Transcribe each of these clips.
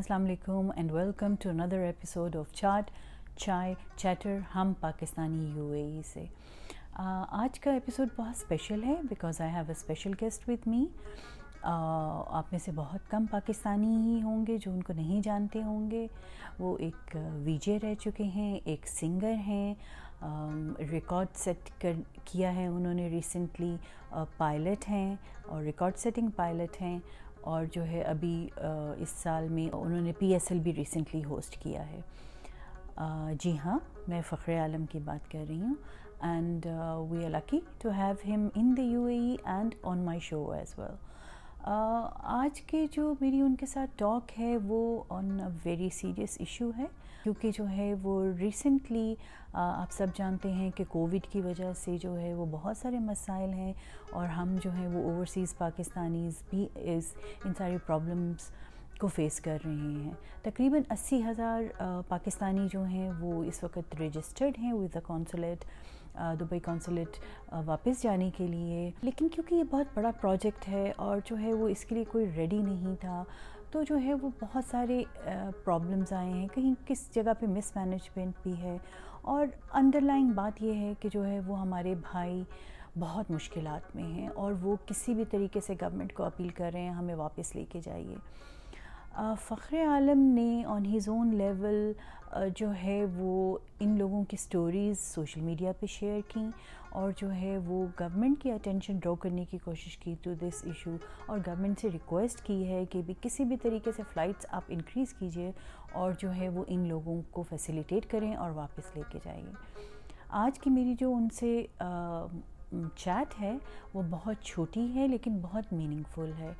السلام علیکم and welcome to another episode of chat chai chatter ہم پاکستانی یو اے ای سے آج کا ایپیسوڈ بہت اسپیشل ہے because I have a special guest with me آپ میں سے بہت کم پاکستانی ہی ہوں گے جو ان کو نہیں جانتے ہوں گے وہ ایک وی جے رہ چکے ہیں ایک سنگر ہیں ریکارڈ سیٹ کر کیا ہے انہوں نے ریسنٹلی پائلٹ ہیں اور ریکارڈ سیٹنگ پائلٹ ہیں اور جو ہے ابھی اس سال میں انہوں نے پی ایس ایل بھی ریسنٹلی ہوسٹ کیا ہے۔ جی ہاں میں فخر عالم کی بات کر رہی ہوں۔ And we are lucky to have him in the U A E and on my show as well آج کے جو میری ان کے ساتھ ٹاک ہے، وہ on a very serious issue ہے۔ کیونکہ جو ہے، وہ ریسنٹلی آپ سب جانتے ہیں کہ کووڈ کی وجہ سے جو ہے، وہ بہت سارے مسائل ہیں۔ اور ہم جو ہیں، وہ اوورسیز پاکستانیز بھی اس، ان ساری پرابلمس کو فیس کر رہے ہیں۔ تقریباً اسی ہزار پاکستانی جو ہیں، وہ اس وقت رجسٹرڈ ہیں۔ ود دا کونسولیٹ دبئی کونسولیٹ واپس جانے کے لیے۔ لیکن کیونکہ یہ بہت بڑا پروجیکٹ ہے اور جو ہے وہ اس کے لیے کوئی ریڈی نہیں تھا، تو جو ہے وہ بہت سارے پرابلمز آئے ہیں۔ کہیں کس جگہ پہ مس مینجمنٹ بھی ہے۔ اور انڈر لائن بات یہ ہے کہ جو ہے وہ ہمارے بھائی بہت مشکلات میں ہیں اور وہ کسی بھی طریقے سے گورنمنٹ کو اپیل کر رہے ہیں، ہمیں واپس لے کے جائیے۔ فخر عالم نے آن ہیز اون لیول جو ہے وہ ان لوگوں کی سٹوریز سوشل میڈیا پہ شیئر کیں اور جو ہے وہ گورنمنٹ کی اٹینشن ڈرا کرنے کی کوشش کی ٹو دس ایشو اور گورنمنٹ سے ریکویسٹ کی ہے کہ بھی کسی بھی طریقے سے فلائٹس آپ انکریز کیجیے اور جو ہے وہ ان لوگوں کو فیسیلیٹیٹ کریں اور واپس لے کے جائیے آج کی میری جو ان سے چیٹ ہے وہ بہت چھوٹی ہے لیکن بہت میننگ فل ہے۔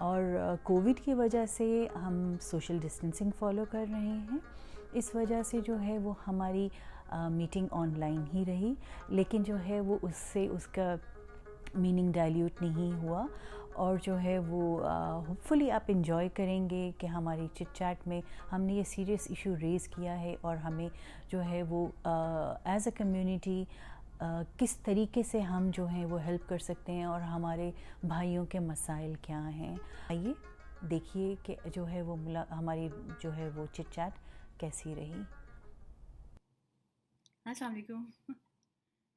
اور کووڈ کی وجہ سے ہم سوشل ڈسٹینسنگ فالو کر رہے ہیں۔ اس وجہ سے جو ہے وہ ہماری میٹنگ آن لائن ہی رہی، لیکن جو ہے وہ اس سے اس کا میننگ ڈائلیوٹ نہیں ہوا۔ اور جو ہے وہ ہوپ فلی آپ انجوائے کریں گے کہ ہماری چٹ چیٹ میں ہم نے یہ سیریس ایشو ریز کیا ہے اور ہمیں جو ہے وہ ایز اے کمیونٹی کس طریقے سے ہم جو ہیں وہ ہیلپ کر سکتے ہیں اور ہمارے بھائیوں کے مسائل کیا ہیں؟ آئیے دیکھیے کہ جو ہے وہ ملا ہماری جو ہے وہ چٹ چیٹ کیسی رہی۔ السلام علیکم۔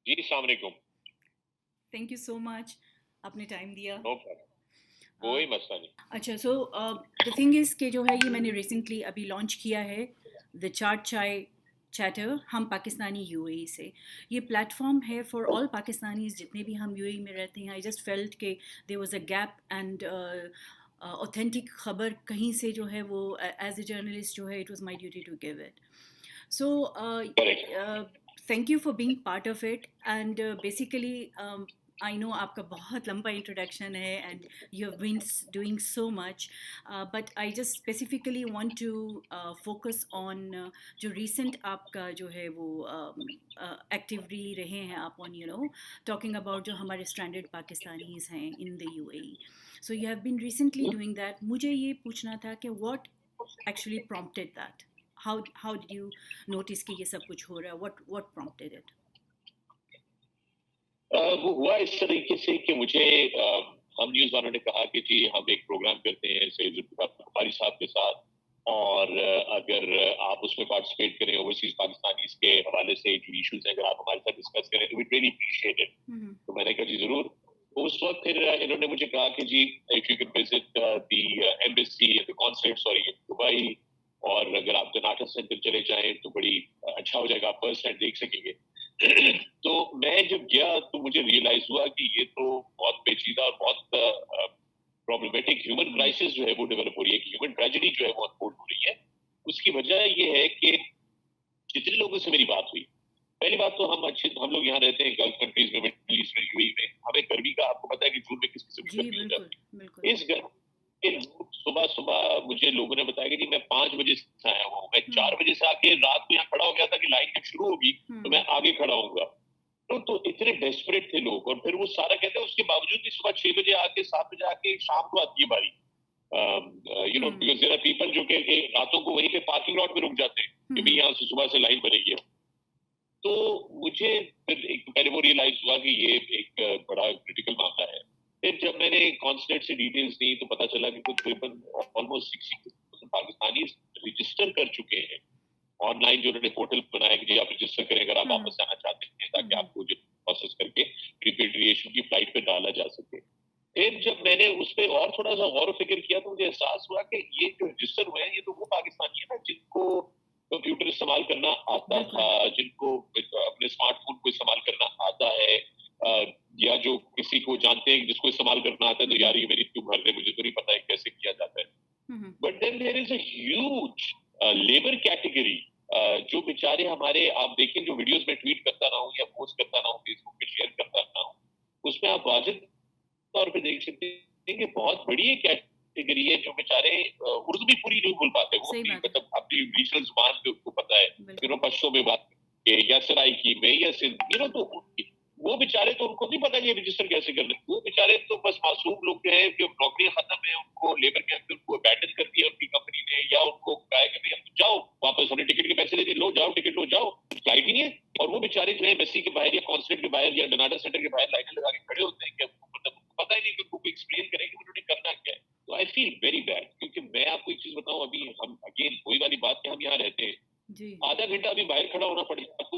جی السلام علیکم۔ تھینک یو سو مچ آپ نے ٹائم دیا۔ کوئی مسئلہ نہیں۔ اچھا سو دا تھنگ از کہ جو ہے یہ میں نے ریسنٹلی ابھی لانچ کیا ہے دا چاٹ چائے چیٹر ہم پاکستانی یو اے سے یہ پلیٹ فارم ہے فار آل پاکستانیز جتنے بھی ہم یو اے میں رہتے ہیں آئی جسٹ فیلٹ کہ there was a gap and authentic خبر کہیں سے جو ہے وہ ایز اے جرنلسٹ جو ہے it was my duty to give it so thank you for being part of it and basically I know آپ کا بہت لمبا انٹروڈکشن ہے and you have been doing so much but I just specifically want to focus on جو recent آپ کا جو ہے وہ ایکٹیولی رہے ہیں آپ on you know talking about جو ہمارے اسٹینڈرڈ پاکستانیز ہیں in the U A so you have been recently doing that مجھے یہ پوچھنا تھا کہ what actually prompted that how how do you notice کہ یہ سب کچھ ہو رہا ہے واٹ واٹ پرومپٹیڈ اٹ وہ ہوا اس طریقے سے کہ مجھے ہم نیوز والوں نے کہا کہ جی ہم ایک پروگرام کرتے ہیں سید بخاری صاحب کے ساتھ اور اگر آپ اس میں پارٹیسپیٹ کریں اوورسیز پاکستانی کے حوالے سے جو ایشوز ہیں اگر آپ ہمارے ساتھ ڈسکس کریں تو وی ریلی اپریشیٹ تو میں نے کہا جی ضرور۔ اس وقت پھر انہوں نے مجھے کہا کہ جی if you can visit the embassy consulate sorry Dubai اور اگر آپ جناٹا سینٹر چلے جائیں تو بڑی اچھا ہو جائے گا آپ فرسٹ ہینڈ دیکھ سکیں گے۔ تو میں جب گیا تو مجھے ریئلائز ہوا کہ یہ تو بہت پیچیدہ اور بہت پرابلمٹک ہیومن کرائسس جو ہے وہ ڈیولپ ہو رہی ہے کہ ہیومن ٹریجڈی جو ہے وہ انفولڈ ہو رہی ہے۔ اس کی وجہ یہ ہے کہ جتنے لوگوں سے میری بات ہوئی پہلی بات تو ہم اچھے ہم لوگ یہاں رہتے ہیں گلف کنٹریز میں مڈل ایسٹ میں یو میں ہمیں گرمی کا آپ کو پتا ہے کہ جون میں کس قسم کی گرمی ہوتا ہے۔ اس گرمی صبح صبح مجھے لوگوں نے بتایا کہ جی میں پانچ بجے سے آیا ہوں۔ میں چار بجے سے آ کے رات کو یہاں کھڑا ہو گیا تھا کہ لائن جب شروع ہوگی تو میں آگے کھڑا ہوں گا۔ تو اتنے ڈیسپریٹ تھے لوگ اور پھر وہ سارا کہتے ہیں اس کے باوجود بھی صبح چھ بجے آ کے سات بجے آ کے شام کو آتی ہے باری۔ You know because there are people جو کہ راتوں کو وہیں پہ پارکنگ لاٹ میں رک جاتے ہیں کہ بھی یہاں سے صبح سے لائن بنے گی۔ تو مجھے پھر ایک پہلے وہ ریئلائز ہوا کہ یہ ایک بڑا کریٹیکل معاملہ ہے۔ پھر جب میں نے کانسلیٹ سے ڈیٹیلز دی تو پتا چلا کہ کچھ paper almost sixty Pakistani register کر چکے ہیں۔ آن لائن جو انہوں نے پورٹل بنایا کہ جی آپ رجسٹر کریں اگر آپ واپس آنا چاہتے ہیں تاکہ آپ کو جو پروسیس کر کے ریپیٹریشن کی فلائٹ پہ ڈالا جا سکے۔ پھر جب میں نے اس پہ اور تھوڑا سا غور و فکر کیا تو مجھے احساس ہوا کہ یہ جو رجسٹر ہوئے ہیں یہ تو وہ پاکستانی ہیں نا جن کو کمپیوٹر استعمال کرنا آتا تھا جن کو اپنے اسمارٹ فون کو استعمال کرنا آتا ہے۔ یا جو کسی کو جانتے ہیں جس کو استعمال کرنا آتا ہے تو یار یہ میری کیوں بھر دے مجھے تو نہیں پتا ہے کیسے کیا جاتا ہے۔ But then there is a labour category جو بےچارے ہمارے آپ دیکھیں جو ویڈیوز میں ٹویٹ کرتا رہا ہوں یا پوسٹ کرتا رہا ہوں فیس بک پہ شیئر کرتا رہا ہوں اس میں آپ واضح طور پہ دیکھ سکتے ہیں کہ بہت بڑی ایک کیٹیگری ہے جو بےچارے اردو بھی پوری نہیں بول پاتے۔ وہ مطلب اپنی ریجنل زبان پہ اس کو پتا ہے۔ پشتوں میں بات یا کی میں یا سندھ تو وہ بیچارے تو ان کو نہیں پتا یہ رجسٹر کیسے کر رہے وہ بیچارے تو بس معصوم لوگ ہیں جو نوکری ختم ہے ان کو لیبر کے اندر ان کو ابینڈن کر دیا ان کی کمپنی نے یا ان کو کہا کہ بھائی جاؤ واپس انہیں ٹکٹ کے پیسے دے دیے لو جاؤ ٹکٹ لو جاؤ فلائٹ ہی نہیں ہے۔ اور وہ بیچارے جو ہیں بسی کے باہر یا کانسلیٹ کے باہر یا ڈناڈا سینٹر کے باہر لائنیں لگا کے کھڑے ہوتے ہیں کہ مطلب پتا ہی نہیں کہ ان کو ایکسپلین کریں کہ انہوں نے کرنا کیا ہے۔ تو آئی فیل ویری بیڈ کیونکہ میں آپ کو ایک چیز بتاؤں ابھی ہم اگین وہی والی بات کہ ہم یہاں رہتے ہیں۔ جی۔ آدھا گھنٹہ ابھی باہر کھڑا ہونا پڑے گا۔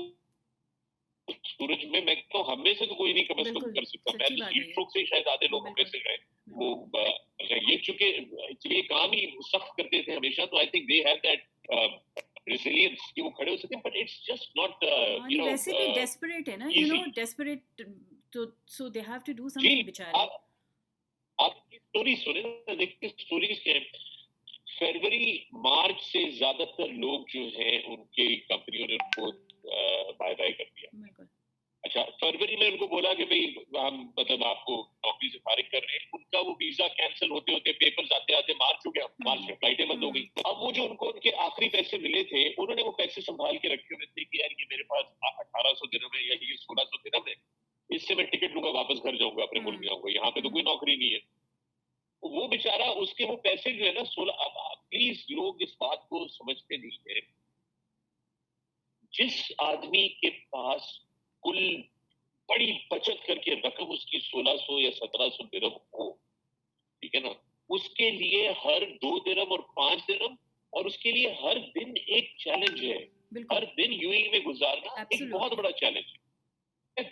سورج میں میں کہتا ہوں ہم میں سے تو کوئی نہیں کم از کم کر سکتا۔ پہلے اسٹروک سے شاید آدھے لوگوں میں سے گئے وہ یہ چونکہ یہ کام ہی سخت کرتے تھے ہمیشہ تو I think they have that کہ وہ کھڑے ہو سکتے ہیں۔ But it's just not you know ویسے بھی ڈیسپریٹ ہے نا یو نو ڈیسپریٹ تو so they have to do some بیچارے آپ کی سٹوری سنیں دیکھیں فروری مارچ سے زیادہ تر لوگ جو ہیں ان کے کمپنیوں نے بائی بائی کر دیا۔ اچھا فروری میں ان کو بولا کہ بھئی ہم مطلب آپ کو نوکری سے فارغ کر رہے ہیں۔ ان کا وہ ویزا کینسل ہوتے ہوتے پیپرز آتے آتے مارچ ہو گیا مارچ میں فلائٹیں بند ہو گئی۔ اب وہ جو ان کو ان کے آخری پیسے ملے تھے انہوں نے وہ پیسے سنبھال کے رکھے ہوئے تھے کہ یار یہ میرے پاس اٹھارہ سو دنوں میں یا یہ سولہ سو دنوں میں اس سے میں ٹکٹ لوں گا واپس گھر جاؤں گا اپنے ملک میں جاؤں گا یہاں پہ تو کوئی نوکری نہیں ہے۔ وہ بےچارا اس کے وہ پیسے جو ہے نا سولہ پلیز لوگ اس بات کو سمجھتے نہیں ہے جس آدمی کے پاس کل بڑی بچت کر کے رقم اس کی سولہ سو یا سترہ سو درم ہو۔ ٹھیک ہے نا؟ اس کے لیے ہر دو درم اور پانچ درم اور اس کے لیے ہر دن ایک چیلنج ہے۔ ہر دن یو ای میں گزارنا Absolutely. ایک بہت بڑا چیلنج ہے۔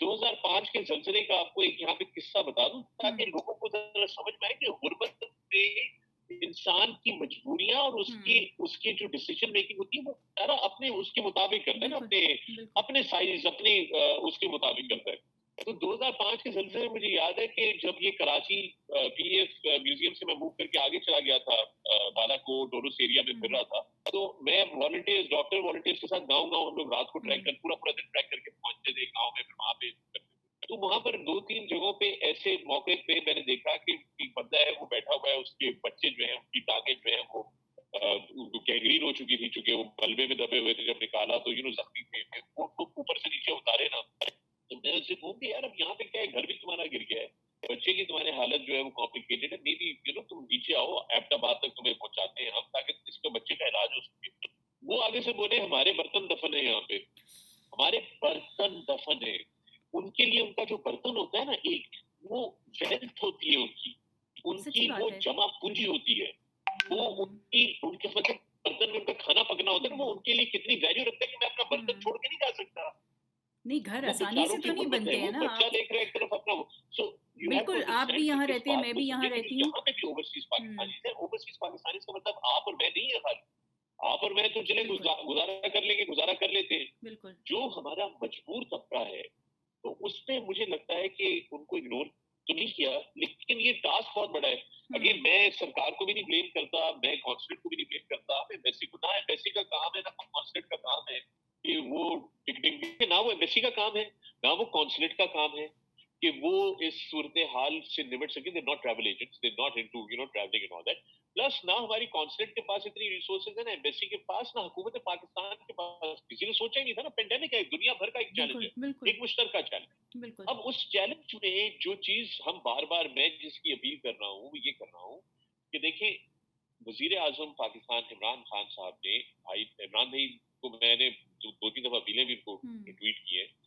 دو ہزار پانچ کے زلزلے کا آپ کو ایک یہاں پہ قصہ بتا دوں تاکہ لوگوں کو ذرا سمجھ میں آئے کہ غربت میں انسان کی مجبوریاں اور اس کی اس کی جو ڈسیزن میکنگ ہوتی ہے وہ ذرا اپنے اس کے مطابق کرتا ہے نا اپنے اپنے سائز اپنے اس کے مطابق کرتا ہے۔ تو دو ہزار پانچ کے زلزلے میں مجھے یاد ہے کہ جب یہ کراچی پی ایف میوزیم سے میں موو کر کے آگے چلا گیا تھا بالا کوٹ اور اس ایریا میں پھر رہا تھا۔ تو میں والنٹیئر ڈاکٹر والنٹیئر کے ساتھ گاؤں گاؤں ہم لوگ رات کو ٹریک کر پورا پورا دن ٹریک کر کے پہنچتے تھے گاؤں میں پھر وہاں پہ تو وہاں پر دو تین جگہوں پہ ایسے موقع پہ میں نے دیکھا کہ بندہ ہے، وہ بیٹھا ہوا ہے، اس کے بچے جو ہیں ان کی ٹانگیں جو ہیں وہ گینگرین ہو چکی تھی، چونکہ وہ بلبے میں دبے ہوئے تھے جب نکالا، تو یوں زخمی تھے۔ اوپر سے نیچے اتارے نا۔ تو میں اسے بھول گیا یار، اب یہاں پہ کیا ہے؟ گھر بھی تمہارا گر گیا ہے۔ بچے کی تمہاری حالت جو ہے، وہ کمپلیکیٹڈ ہے۔ نہیں بھی یو نو تم نیچے آؤ ایپٹ آباد تک تمہیں پہنچاتے ہیں ہم، تاکہ اس کے بچے کا علاج ہو سکے۔ وہ آگے سے بولے، ہمارے برتن دفن ہیں یہاں پہ۔ لیے ان کا جو برتن ہوتا ہے نا ایک وہ ویلتھ ہوتی ہے ان کی۔ ان کی وہ جمع پونجی ہوتی ہے۔ وہ ان کی ان کے مطلب برتن میں ان کا کھانا پکنا ہوتا ہے وہ ان کے لیے کتنی ویلو رکھتا ہے کہ میں اپنا برتن چھوڑ کے نہیں جا سکتا۔ نہیں گھر آسانی سے تو نہیں بنتے ہیں نا بالکل آپ بھی یہاں رہتے ہیں میں بھی یہاں رہتی ہوں۔ وہ کونسلیٹ کا کام ہے کہ وہ اس صورتحال سے نمٹ سکے they not travel agents they not into you know travelling and all that plus نہ ہماری کانسلیٹ کے پاس اتنی ریسورسز ہیں نہ ایمبیسی کے پاس نہ حکومت پاکستان کے پاس۔ کسی نے سوچا ہی نہیں تھا نا پینڈیمک ہے دنیا بھر کا ایک چیلنج ہے۔ ایک مشترکہ چیلنج اب اس چیلنج میں جو چیز ہم بار بار میں جس کی اپیل کر رہا ہوں یہ کر رہا ہوں کہ دیکھیں وزیر اعظم پاکستان عمران خان صاحب نے بھائی عمران بھائی کو میں نے دو تین دفعہ اپیلیں بھی ان کو ٹویٹ کی ہیں۔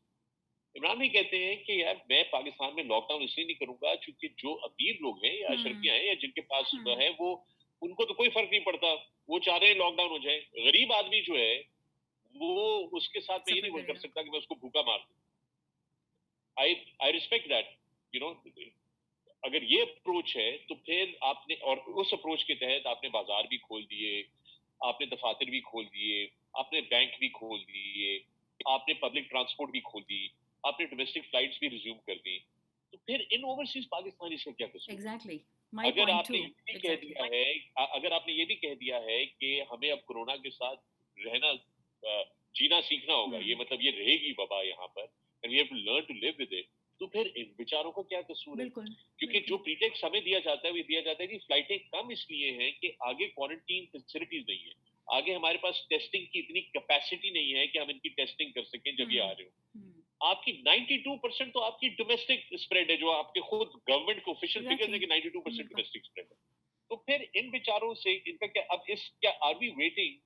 عمران بھی کہتے ہیں کہ یار میں پاکستان میں لاک ڈاؤن اس لیے نہیں کروں گا چونکہ جو امیر لوگ ہیں یا اشرفیاں ہیں یا جن کے پاس ہے وہ ان کو تو کوئی فرق نہیں پڑتا۔ وہ چاہ رہے ہیں لاک ڈاؤن ہو جائے غریب آدمی جو ہے وہ اس کے ساتھ میں یہ نہیں کر سکتا کہ میں اس کو بھوکا مار دوں۔ I respect that you know اگر یہ اپروچ ہے تو پھر آپ نے اور اس اپروچ کے تحت آپ نے بازار بھی کھول دیے آپ نے دفاتر بھی کھول دیے آپ نے بینک بھی کھول دیے آپ نے پبلک ٹرانسپورٹ بھی کھول دی۔ آپ نے ڈومیسٹک فلائٹس بھی ریزیوم کر دی تو پھر ان اوورسیز پاکستانیز کا کیا کچھ exactly. اگر آپ نے یہ بھی کہہ دیا ہے اگر آپ نے یہ بھی کہہ دیا ہے کہ ہمیں اب کورونا کے ساتھ رہنا جینا سیکھنا ہوگا یہ مطلب یہ رہے گی بابا یہاں پر تو پھر ان بیچاروں کو کیا قصور ہے؟ کیونکہ جو پریٹیکس ہمیں دیا جاتا ہے وہ دیا جاتا ہے کہ فلائٹیں کم اس لیے ہیں کہ آگے کوارنٹین فیسلٹیز نہیں ہے آگے ہمارے پاس ٹیسٹنگ کی اتنی کیپیسٹی نہیں ہے کہ ہم ان کی ٹیسٹنگ کر سکیں جب یہ آ رہے ہوں۔ آپ کی نائنٹی ٹو پرسینٹ تو آپ کی ڈومیسٹک اسپریڈ ہے جو آپ کے خود گورنمنٹ کو آفیشیل فگرز ہے کہ ninety two percent domestic spread ہے۔ تو پھر ان بیچاروں سے ان کا کیا اب اس کیا آر وی ویٹنگ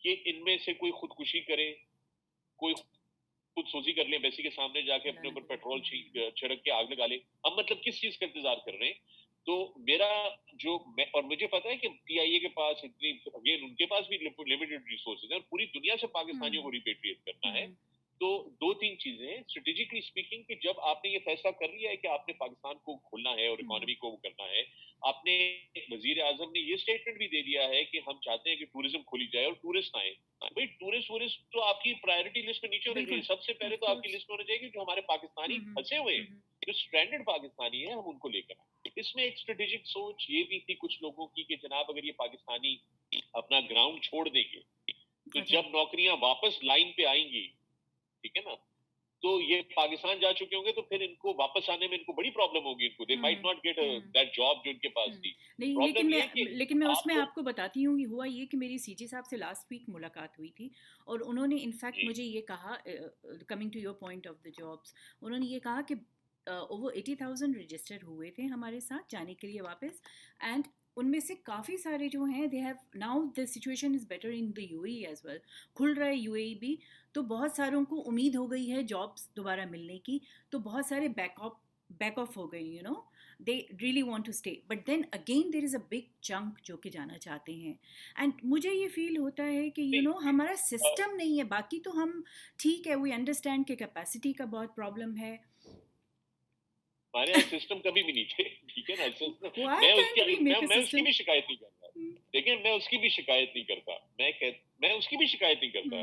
کہ ان میں سے کوئی خودکشی کرے کوئی خود سوزی کر لیں بیسی کے سامنے جا کے اپنے اوپر پیٹرول چھڑک کے آگ لگا لیں ہم مطلب کس چیز کا انتظار کر رہے ہیں؟ تو میرا جو میں اور مجھے پتا ہے کہ پی آئی اے کے پاس اتنی اگین ان کے پاس بھی لمیٹڈ ریسورسز ہیں اور پوری دنیا سے پاکستانیوں hmm. کو ریپیٹریٹ کرنا ہے۔ hmm. تو دو تین چیزیں اسٹریٹجکلی اسپیکنگ کہ جب آپ نے یہ فیصلہ کر لیا ہے کہ آپ نے پاکستان کو کھولنا ہے اور اکانومی کو کرنا ہے آپ نے وزیر اعظم نے یہ اسٹیٹمنٹ بھی دے دیا ہے کہ ہم چاہتے ہیں کہ ٹوریزم کھولی جائے اور ٹورسٹ آئے بھائی ٹورسٹ وورسٹ تو آپ کی پرائرٹی لسٹ میں نیچے ہونا چاہیے سب سے پہلے تو آپ کی لسٹ میں ہونا چاہیے جو ہمارے پاکستانی پھنسے ہوئے ہیں جو اسٹینڈرڈ پاکستانی ہیں ہم ان کو لے کر آئیں۔ اس میں ایک اسٹریٹجک سوچ یہ بھی تھی کچھ لوگوں کی کہ جناب اگر یہ پاکستانی اپنا گراؤنڈ چھوڑ دیں گے تو جب نوکریاں واپس لائن پہ آئیں گی ٹھیک ہے نا؟ تو یہ پاکستان جا چکے ہوں گے تو پھر ان کو واپس آنے میں ان کو بڑی پرابلم ہوگی ان کو۔ They might not get that job جو ان کے پاس ہاں۔ تھی۔ نہیں لیکن میں لیکن میں اس میں آپ کو بتاتی ہوں ہوا یہ کہ میری سی جی صاحب سے لاسٹ ویک ملاقات ہوئی تھی اور انہوں نے انفیکٹ جی۔ مجھے یہ کہا coming to your point of the jobs انہوں نے یہ کہا کہ وہ ایٹی تھاؤزینڈ رجسٹر ہوئے تھے ہمارے ساتھ جانے کے لیے واپس اینڈ ان میں سے کافی سارے جو ہیں they have now the situation is better in the U A as well کھل رہا ہے یو اے بھی۔ تو بہت ساروں کو امید ہو گئی ہے جابس دوبارہ ملنے کی۔ تو بہت سارے بیک آپ بیک آف ہو گئے you know they really want to stay but then again there is a big chunk جو کہ جانا چاہتے ہیں۔ اینڈ مجھے یہ فیل ہوتا ہے کہ یو نو ہمارا سسٹم نہیں ہے۔ باقی تو ہم ٹھیک ہے وی انڈرسٹینڈ کہ کیپیسٹی کا بہت پرابلم ہے۔ ہمارے سسٹم کبھی بھی نہیں تھے ٹھیک ہے نا؟ میں اس کی بھی شکایت نہیں کرتا لیکن میں اس کی بھی شکایت نہیں کرتا۔ میں میں اس کی بھی شکایت نہیں کرتا۔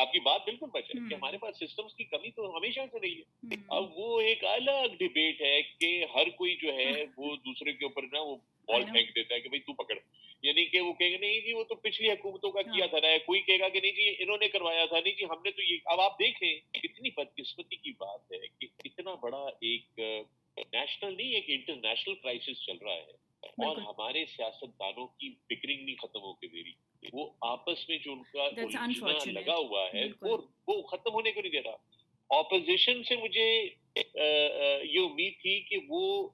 آپ کی بات بالکل بچ ہے کہ ہمارے پاس سسٹمز کی کمی تو ہمیشہ سے رہی ہے۔ اب وہ ایک الگ ڈبیٹ ہے کہ ہر کوئی جو ہے وہ دوسرے کے اوپر نا وہ بال پھینک دیتا ہے کہ بھائی تو پکڑ۔ یعنی کہ وہ کہیں گے نہیں جی وہ تو پچھلی حکومتوں کا کیا تھا نا کوئی کہے گا کہ نہیں جی انہوں نے کروایا تھا۔ نہیں جی ہم نے تو یہ اب آپ دیکھیں کتنی بدقسمتی کی بات ہے کہ اتنا بڑا ایک نیشنل نہیں ایک انٹرنیشنل کرائسس چل رہا ہے۔ اور ہمارے سیاست دانوں کی بکرنگ نہیں ختم ہو کے دے رہی وہ آپس میں جو ان کا لگا ہوا ہے وہ ختم ہونے کو نہیں دے رہا۔ اپوزیشن سے مجھے یہ امید تھی کہ وہ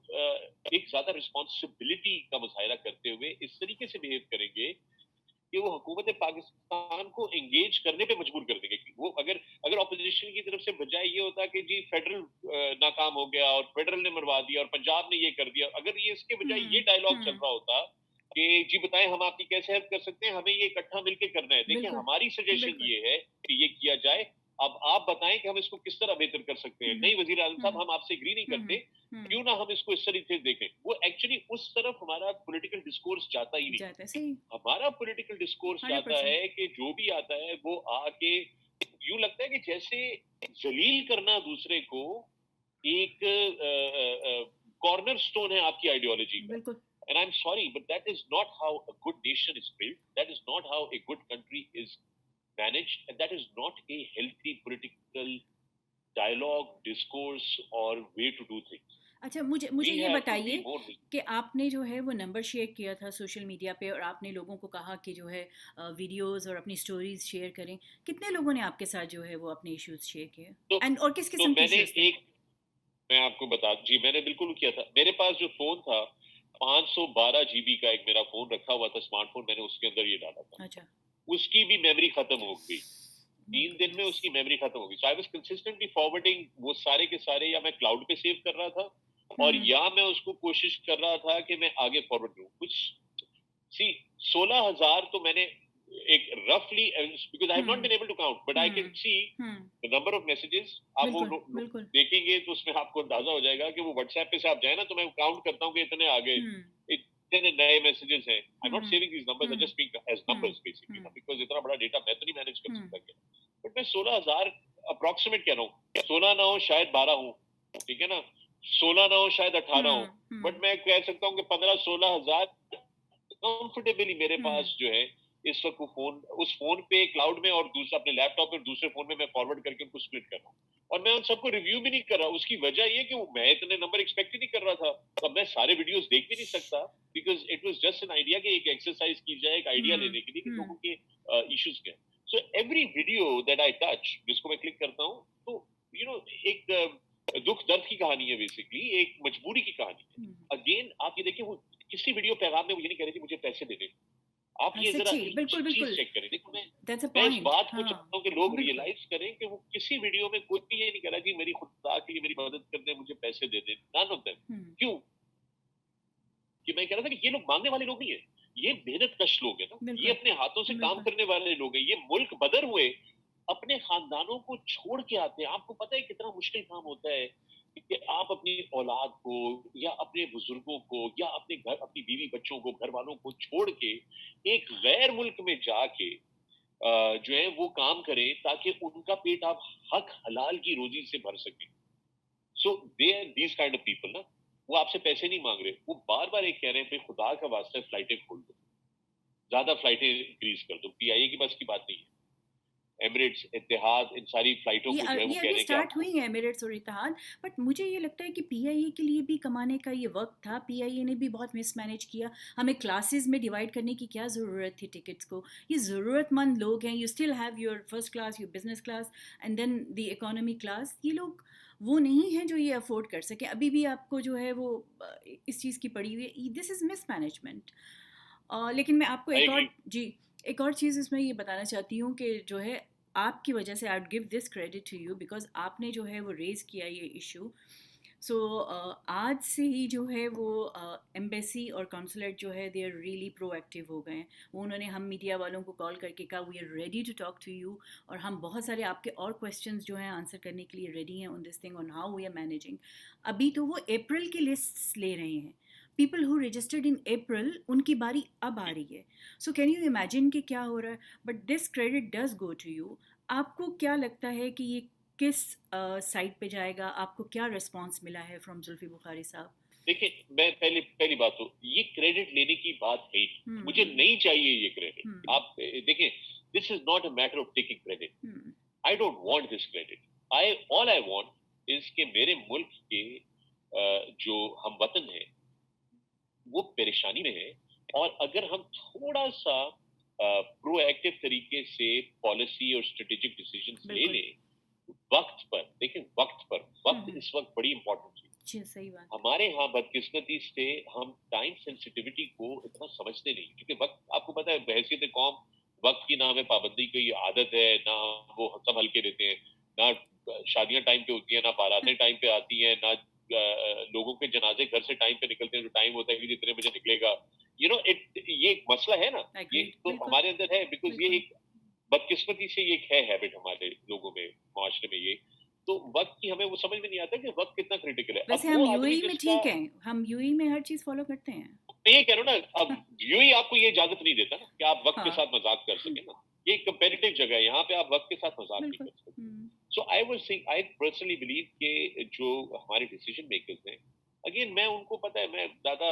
ایک زیادہ رسپانسبلٹی کا مظاہرہ کرتے ہوئے اس طریقے سے بہیو کریں گے کہ وہ حکومت پاکستان کو انگیج کرنے پہ مجبور کر دیں گے وہ اگر اگر اپوزیشن کی طرف سے بجائے یہ ہوتا کہ جی فیڈرل ناکام ہو گیا اور فیڈرل نے مروا دیا اور پنجاب نے یہ کر دیا اگر یہ اس کے بجائے یہ ڈائلگ چل رہا ہوتا کہ جی بتائیں ہم آپ کی کیسے ہیلپ کر سکتے ہیں؟ ہمیں یہ اکٹھا مل کے کرنا ہے۔ دیکھیں ہماری سجیشن یہ ہے کہ یہ کیا جائے۔ اب آپ بتائیں کہ ہم اس کو کس طرح بہتر کر سکتے ہیں؟ نہیں وزیر اعظم صاحب ہم آپ سے اگری نہیں کرتے۔ کیوں نہ ہم اس کو اس طریقے سے دیکھیں؟ وہ ایکچولی اس طرف ہمارا پولیٹیکل ڈسکورس جاتا ہی نہیں۔ ہمارا پولیٹیکل ڈسکورس جاتا ہے کہ جو بھی آتا ہے وہ آ کے یوں لگتا ہے کہ جیسے جلیل کرنا دوسرے کو ایک کارنر سٹون ہے آپ کی آئیڈیالوجی میں And I'm sorry, but that is not how a good nation is built. That is not how a good country is managed and that is not a healthy political dialogue discourse or way to do things. اچھا مجھے مجھے یہ بتائیے کہ آپ نے جو ہے وہ نمبر شیئر کیا تھا سوشل میڈیا پہ اور آپ نے لوگوں کو کہا کہ جو ہے ویڈیوز اور اپنی سٹوریز شیئر کریں۔ کتنے لوگوں نے آپ کے ساتھ جو ہے وہ اپنے ایشوز شیئر کیے؟ اور کس قسم کے ایک میں آپ کو بتا جی میں نے بالکل کیا تھا۔ میرے پاس جو فون تھا پانچ سو بارہ جی بی کا ایک میرا فون رکھا ہوا تھا اسمارٹ فون میں نے اس کے اندر یہ ڈالا تھا۔ اچھا۔ اس کی بھی میموری ختم ہو گئی۔ تین دن میں اس کی میموری ختم ہو گئی۔ سو آئی واز فارورڈنگ وہ سارے کے سارے یا میں کلاؤڈ پہ سیو کر رہا تھا اور یا میں اس کو کوشش کر رہا تھا کہ میں آگے فارورڈ کروں۔ کچھ سی سولہ ہزار تو میں نے ایک رفلی because I not been able to count but I can see number of messages آپ وہ دیکھیں گے تو اس میں آپ کو اندازہ ہو جائے گا کہ وہ واٹس ایپ پہ سے آپ جائیں نا تو میں کاؤنٹ کرتا ہوں کہ اتنے آگے نئے میسجز ہیں. I not saying these number just speak as numbers basically because اتنا بڑا ڈیٹا میں تو نہیں مینج کر سکتا کیا بٹ میں سولہ ہزار اپروکسیمیٹ کہہ رہا ہوں. سولہ نہ ہو شاید بارہ ہوں ٹھیک ہے نا؟ سولہ نہ ہو شاید اٹھارہ ہوں۔ بٹ میں کہہ سکتا ہوں کہ پندرہ سولہ ہزار کمفرٹیبلی میرے پاس جو ہے اس وقت فون اس فون پہ کلاؤڈ میں اور دوسرا اپنے لیپ ٹاپ پہ دوسرے فون میں میں فارورڈ کر کے ان کو اسپلٹ کر رہا ہوں۔ اور میں ان سب کو ریویو بھی نہیں کر رہا اس کی وجہ یہ کہ میں اتنے نمبر ایکسپیکٹ ہی نہیں کر رہا تھا۔ اب میں سارے ویڈیوز دیکھ بھی نہیں سکتا because it was just an idea کہ ایک ایکسرسائز کی جائے ایک آئیڈیا لینے کے لیے کہ لوگوں کے ایشوز کیا so every video that I touch جس کو میں کلک کرتا ہوں تو یو نو ایک دکھ درد کی کہانی ہے بیسکلی ایک مجبوری کی کہانی ہے۔ اگین آپ یہ دیکھیں وہ کسی ویڈیو پیغام میں وہ یہ نہیں کہہ رہی تھی مجھے پیسے دے دیں۔ آپ یہ ذرا بالکل بالکل۔ چیک کریں۔ دیکھو میں اس بات کو چاہتا ہوں کہ لوگ ریئلائز کریں کہ وہ کسی ویڈیو میں کوئی بھی یہ نہیں کہہ رہا جی میری خدا کے لیے میری مدد کر دیں مجھے پیسے دے دیں۔ نان آف دم کیوں؟ کہ میں کہہ رہا تھا کہ یہ لوگ مانگنے والے لوگ نہیں ہیں۔ یہ محنت کش لوگ ہیں نا۔ یہ اپنے ہاتھوں سے کام کرنے والے لوگ ہیں۔ یہ ملک بدر ہوئے اپنے خاندانوں کو چھوڑ کے آتے ہیں۔ آپ کو پتہ ہے کتنا مشکل کام ہوتا ہے۔ کہ آپ اپنی اولاد کو یا اپنے بزرگوں کو یا اپنے گھر، اپنی بیوی بچوں کو، گھر والوں کو چھوڑ کے ایک غیر ملک میں جا کے جو ہے وہ کام کریں تاکہ ان کا پیٹ آپ حق حلال کی روزی سے بھر سکیں۔ So they are these kind of people نا، وہ آپ سے پیسے نہیں مانگ رہے، وہ بار بار ایک کہہ رہے ہیں خدا کا واسطہ فلائٹیں کھول دو، زیادہ فلائٹیں انکریز کر دو پی آئی اے کی بس کی بات نہیں ہے۔ ایمریٹس اتحاد ان ساری فلائٹوں کو جو ہے وہ کہہ سٹارٹ ہوئی ہیں ایمریٹس اور اتحاد بٹ مجھے یہ لگتا ہے کہ پی آئی اے کے لیے بھی کمانے کا یہ وقت تھا۔ پی آئی اے نے بھی بہت مس مینیج کیا۔ ہمیں کلاسز میں ڈیوائڈ کرنے کی کیا ضرورت تھی ٹکٹس کو؟ یہ ضرورت مند لوگ ہیں۔ You still have your first class your business class and then the economy class یہ لوگ وہ نہیں ہیں جو یہ افورڈ کر سکیں ابھی بھی آپ کو جو ہے وہ اس چیز کی پڑی ہوئی دس از مس مینجمنٹ لیکن میں آپ کو ایک اور جی۔ ایک اور چیز اس میں یہ بتانا چاہتی ہوں کہ جو ہے، آپ کی وجہ سے I give this credit to you because آپ نے جو ہے وہ ریز کیا یہ ایشو سو آج سے ہی جو ہے وہ ایمبیسی اور کونسلیٹ جو ہے they are really proactive ہو گئے ہیں۔ وہ انہوں نے ہم میڈیا والوں کو کال کر کے کہا we are ready to talk to you اور ہم بہت سارے آپ کے اور کویشچنز جو ہیں آنسر کرنے کے لیے ریڈی ہیں on this thing on how we are managing ابھی تو وہ اپریل کی لسٹ لے رہے ہیں۔ People who registered in April ان کی باری اب آ رہی ہے سو کین یو امیجن کہ کیا ہو رہا ہے but this credit does go to you آپ کو کیا لگتا ہے کہ یہ کس سائٹ پہ جائے گا آپ کو کیا ریسپانس ملا ہے فرام زلفی بخاری صاحب دیکھیں میں پہلے پہلی بات ہوں یہ کریڈٹ لینے کی بات ہے مجھے نہیں چاہیے یہ کریڈٹ آپ دیکھیں this is not a matter of taking credit I don't want this credit I all I want is کہ میرے ملک کے جو ہم وطن وہ پریشانی میں ہیں اور اگر ہم تھوڑا سا پرو ایکٹیو طریقے سے پالیسی اور اسٹریٹجک ڈیسیزنس لے لیں وقت پر دیکھیں وقت پر وقت اس وقت بڑی امپورٹنٹ چیز ہمارے ہاں بدقسمتی سے ہم ٹائم سینسٹیوٹی کو اتنا سمجھتے نہیں کیونکہ وقت آپ کو پتا ہے بحثیت قوم وقت کی نہ ہمیں پابندی کی عادت ہے نہ وہ سب ہلکے دیتے ہیں نہ شادیاں ٹائم پہ ہوتی ہیں نہ باراتیں ٹائم پہ آتی ہیں نہ لوگوں کے جنازے گھر سے ٹائم پہ نکلتے ہیں جو ٹائم ہوتا ہے کہ جتنے بجے نکلے گا۔ یو نو یہ ایک مسئلہ ہے نا۔ یہ تو ہمارے اندر ہے بیکاز یہ ایک بدقسمتی سے یہ ہے ہیبٹ ہمارے لوگوں میں معاشرے میں یہ۔ تو وقت کی ہمیں وہ سمجھ میں نہیں آتا کہ وقت کتنا کریٹیکل ہے۔ ویسے ہم یو ای میں ٹھیک ہیں۔ ہم یو ای میں ہر چیز فالو کرتے ہیں۔ میں یہ کہہ رہا ہوں نا اب یو ای آپ کو یہ اجازت نہیں دیتا نا کہ آپ وقت کے ساتھ مذاق کر سکیں نا۔ یہ کمپیریٹیو جگہ ہے یہاں پہ آپ وقت کے ساتھ مذاق نہیں کر سکتے۔ سو آئی وز سنگ آئی پرسنلی بلیو کہ جو ہمارے ڈیسیزن میکرز ہیں اگین میں ان کو پتا ہے میں زیادہ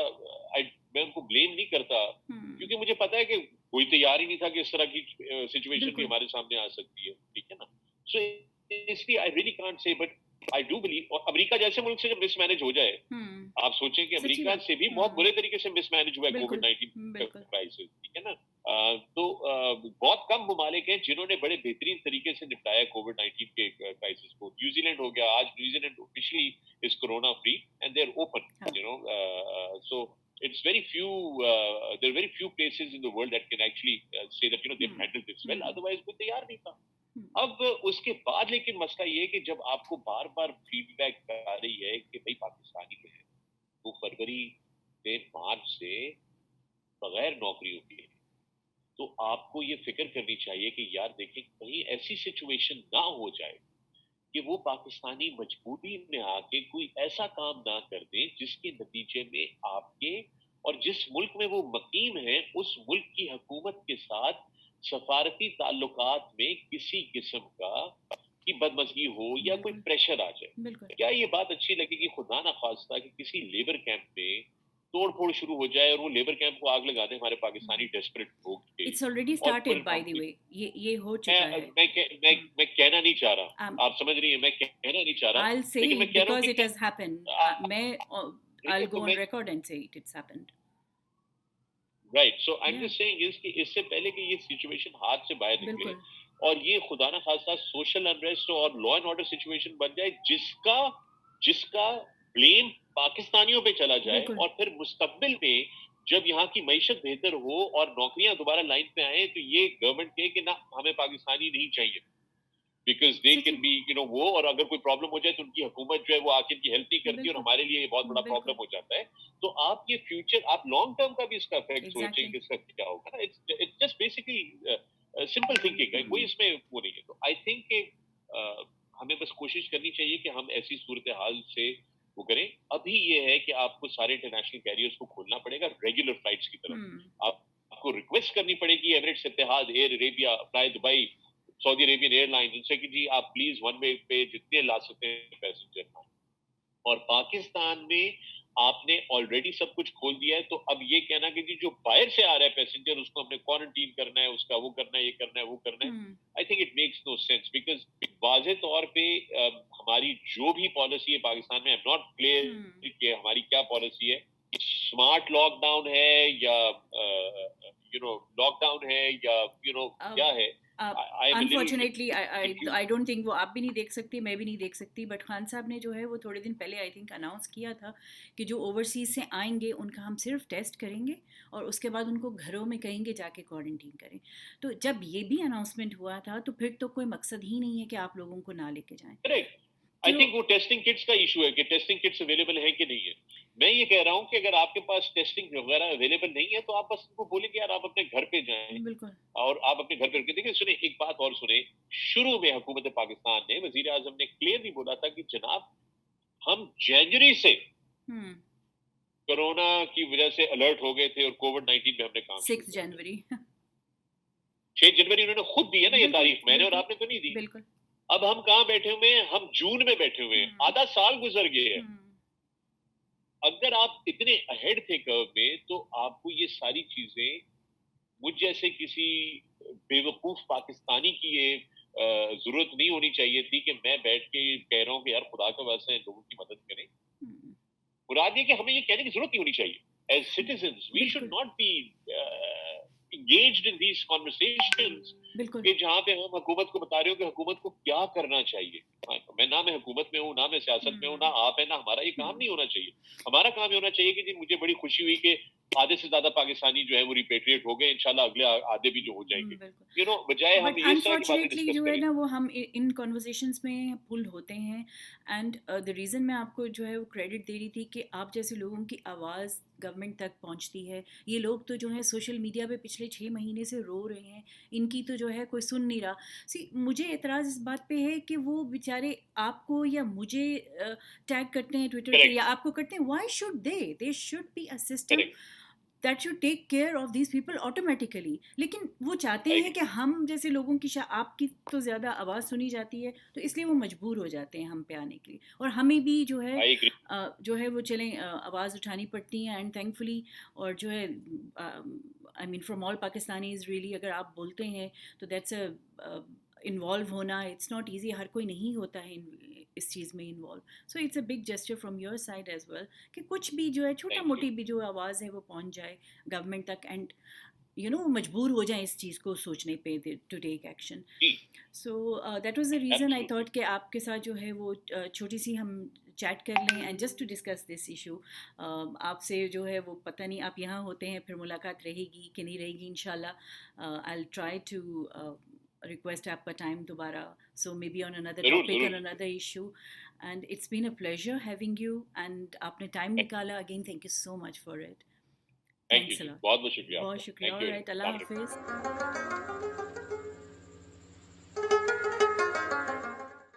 میں ان کو بلیم نہیں کرتا کیونکہ مجھے پتا ہے کہ کوئی تیار ہی نہیں تھا کہ اس طرح کی سچویشن بھی ہمارے سامنے آ سکتی ہے ٹھیک ہے نا؟ سو اس لیے I really can't say but I do believe اور امریکہ جیسے ملک سے جب مس مینج ہو جائے آپ سوچیں کہ امریکہ سے بھی بہت برے طریقے سے مس مینج ہوا ہے کووڈ نائنٹین کرائسس ٹھیک ہے نا؟ تو بہت کم ممالک ہیں جنہوں نے بڑے بہترین طریقے سے نپٹایا کووڈ نائنٹین کے کرائسس کو۔ نیوزی لینڈ ہو گیا آج New Zealand officially is corona free and they are open you know so it's very few there very few places in world that can actually see that you know they handle this well otherwise کوئی تیار نہیں تھا۔ اب اس کے بعد لیکن مسئلہ یہ کہ جب آپ کو بار بار فیڈ بیک آ رہی ہے کہ بھائی پاکستانی جو ہے، وہ فروری سے مارچ سے بغیر نوکریوں کے تو آپ کو یہ فکر کرنی چاہیے کہ یار دیکھیں، کہیں ایسی سچویشن نہ ہو جائے کہ وہ پاکستانی مجبوری میں آ کے کوئی ایسا کام نہ کر دیں جس کے نتیجے میں آپ کے اور جس ملک میں وہ مقیم ہیں، اس ملک کی حکومت کے ساتھ سفارتی تعلقات میں کسی قسم کا کی بدمزگی ہو یا کوئی پریشر آ جائے۔ کیا یہ بات اچھی لگے گی خدا نہ خواستہ کہ کسی لیبر کیمپ میں توڑ پھوڑ شروع ہو جائے اور وہ لیبر کیمپ کو آگ لگا دیں ہمارے پاکستانی ڈیسپریٹ لوگ it's already started by the way یہ یہ ہو چکا ہے۔ میں میں کہنا نہیں چاہ رہا۔ آپ سمجھ رہی ہیں میں کہنا نہیں چاہ رہا because it has happened. میں I'll go on record and say it it's happened. Right so I am seeing اس کہ اس سے پہلے کہ یہ سچویشن ہاتھ سے باہر نکلے اور یہ خدا نہ خاصا سوشل انریسٹ اور لا اینڈ آرڈر سچویشن بن جائے جس کا جس کا بلیم پاکستانیوں پہ چلا جائے اور پھر مستقبل میں جب یہاں کی معیشت بہتر ہو اور نوکریاں دوبارہ لائن پہ آئیں تو یہ گورنمنٹ کہے کہ نہ ہمیں پاکستانی نہیں چاہیے۔ Because they can be you know وہ اور اگر کوئی پرابلم ہو جائے تو ان کی حکومت جو ہے وہ آ کے ان کی ہیلپ نہیں کرتی اور ہمارے لیے یہ بہت بڑا پرابلم ہو جاتا ہے۔ تو آپ یہ فیوچر آپ لانگ ٹرم کا بھی اس کا افیکٹ سوچیں کہ اس کا کیا ہوگا نا؟ جسٹ بیسکلی سمپل تھنکنگ ہے کوئی اس میں وہ نہیں ہے۔ تو آئی تھنک کہ ہمیں بس کوشش کرنی چاہیے کہ ہم ایسی صورتحال سے وہ کریں۔ ابھی یہ ہے کہ آپ کو سارے انٹرنیشنل کیریئرس کو کھولنا پڑے گا ریگولر فلائٹس کی طرف۔ آپ کو ریکویسٹ کرنی پڑے گی Emirates Etihad Air Arabia fly Dubai Saudi Arabian airline ان سے کہ جی آپ پلیز ون وے پہ جتنے لا سکتے ہیں پیسنجر اور پاکستان میں آپ نے آلریڈی سب کچھ کھول دیا ہے تو اب یہ کہنا کہ جی جو باہر سے آ رہا ہے پیسنجر اس کو ہم نے کوارنٹین کرنا ہے اس کا وہ کرنا ہے یہ کرنا ہے وہ کرنا ہے۔ I think it makes no sense because واضح طور پہ ہماری جو بھی پالیسی ہے پاکستان میں ناٹ کلیئر کہ ہماری کیا پالیسی ہے۔ اسمارٹ لاک ڈاؤن ہے یا یو نو لاک ڈاؤن ہے یا یو نو کیا ہے؟ انفارچونیٹلی آئی ڈونٹ تھنک وہ آپ بھی نہیں دیکھ سکتی میں بھی نہیں دیکھ سکتی بٹ خان صاحب نے جو ہے وہ تھوڑے دن پہلے آئی تھنک اناؤنس کیا تھا کہ جو اوورسیز سے آئیں گے ان کا ہم صرف ٹیسٹ کریں گے اور اس کے بعد ان کو گھروں میں کہیں گے جا کے کوارنٹین کریں تو جب یہ بھی اناؤنسمنٹ ہوا تھا تو پھر تو کوئی مقصد ہی نہیں ہے کہ آپ لوگوں کو نہ لے کے جائیں آئی تھنک وہ ٹیسٹنگ کٹس کا ایشو ہے کہ ٹیسٹنگ کٹس اویلیبل ہے کہ نہیں ہے میں یہ کہہ رہا ہوں کہ اگر آپ کے پاس ٹیسٹنگ وغیرہ اویلیبل نہیں ہے تو آپ بس ان کو بولیں کہ یار آپ اپنے گھر پہ جائیں۔ اور آپ اپنے گھر پہ دیکھیں سنیں ایک بات اور سنیں۔ شروع میں حکومت پاکستان نے وزیر اعظم نے کلیئرلی بولا تھا کہ جناب ہم جنوری سے کرونا کی وجہ سے الرٹ ہو گئے تھے اور کووڈ نائنٹین میں ہم نے کام سکس جنوری چھ جنوری انہوں نے خود دی ہے نا یہ تاریخ میں نے اور آپ نے تو نہیں دی۔ بالکل۔ اب ہم کہاں بیٹھے ہوئے ہیں؟ ہم جون میں بیٹھے ہوئے ہیں۔ آدھا سال گزر گئے ہیں۔ اگر آپ اتنے اہیڈ تھے کرو میں تو آپ کو یہ ساری چیزیں مجھ جیسے کسی بے وقوف پاکستانی کی یہ ضرورت نہیں ہونی چاہیے تھی کہ میں بیٹھ کے کہہ رہا ہوں کہ یار خدا کا واسطے لوگوں کی مدد کریں۔ مراد یہ کہ ہمیں یہ کہنے کی ضرورت نہیں ہونی چاہیے۔ As citizens we should not be engaged in these conversations کہ جہاں پہ ہم حکومت کو بتا رہے ہو کہ حکومت کو کیا کرنا چاہیے۔ میں نہ میں حکومت میں ہوں نہ میں سیاست میں ہوں نہ آپ ہے نہ ہمارا یہ کام نہیں ہونا چاہیے۔ ہمارا کام یہ ہونا چاہیے کہ جی مجھے بڑی خوشی ہوئی کہ آدھے سے زیادہ پاکستانی جو ہے وہ ریپیٹریٹ ہو گئے انشاءاللہ اگلے آدھے بھی جو ہو جائیں گے۔ یو نو بجائے ہم انفارچونیٹلی جو ہے نا وہ ہم ان کنورزیشنس میں پل ہوتے ہیں۔ اینڈ دا ریزن میں آپ کو جو ہے وہ کریڈٹ دے رہی تھی کہ آپ جیسے لوگوں کی آواز گورنمنٹ تک پہنچتی ہے۔ یہ لوگ تو جو ہے سوشل میڈیا پہ پچھلے چھ مہینے سے رو رہے ہیں۔ ان کی تو جو ہے کوئی سن نہیں رہا۔ سی مجھے اعتراض اس بات پہ ہے کہ وہ بیچارے آپ کو یا مجھے ٹیگ کرتے ہیں ٹویٹر پہ یا آپ کو کرتے ہیں why should they they should be a system that should take care of these people automatically لیکن وہ چاہتے ہیں کہ ہم جیسے لوگوں کی شاہ آپ کی تو زیادہ آواز سنی جاتی ہے تو اس لیے وہ مجبور ہو جاتے ہیں ہم پہ آنے کے لیے۔ اور ہمیں بھی جو ہے جو ہے وہ چلیں آواز اٹھانی پڑتی ہیں اینڈ تھینک فلی اور جو ہے I mean from all Pakistani is really اگر آپ بولتے ہیں تو دیٹس اے انوالو ہونا اٹس ناٹ ایزی ہر کوئی نہیں ہوتا ہے اس چیز میں involve so it's a big gesture from your side as well کہ کچھ بھی جو ہے چھوٹا موٹی بھی جو آواز ہے وہ پہنچ جائے گورنمنٹ تک اینڈ یو نو مجبور ہو جائیں اس چیز کو سوچنے پہ to take action so that was the reason I thought کہ آپ کے ساتھ جو ہے وہ چھوٹی سی ہم چیٹ کر لیں and just to discuss this issue آپ سے جو ہے وہ پتہ نہیں آپ یہاں ہوتے ہیں پھر ملاقات رہے گی کہ نہیں رہے گی ان شاء اللہ آئی ٹرائی ٹو ریکویسٹ آپ کا ٹائم دوبارہ so maybe on another topic on another issue and it's been a pleasure having you and آپ نے ٹائم نکالا again thank you so much for it thanks بہت شکریہ بہت شکریہ اللہ حافظ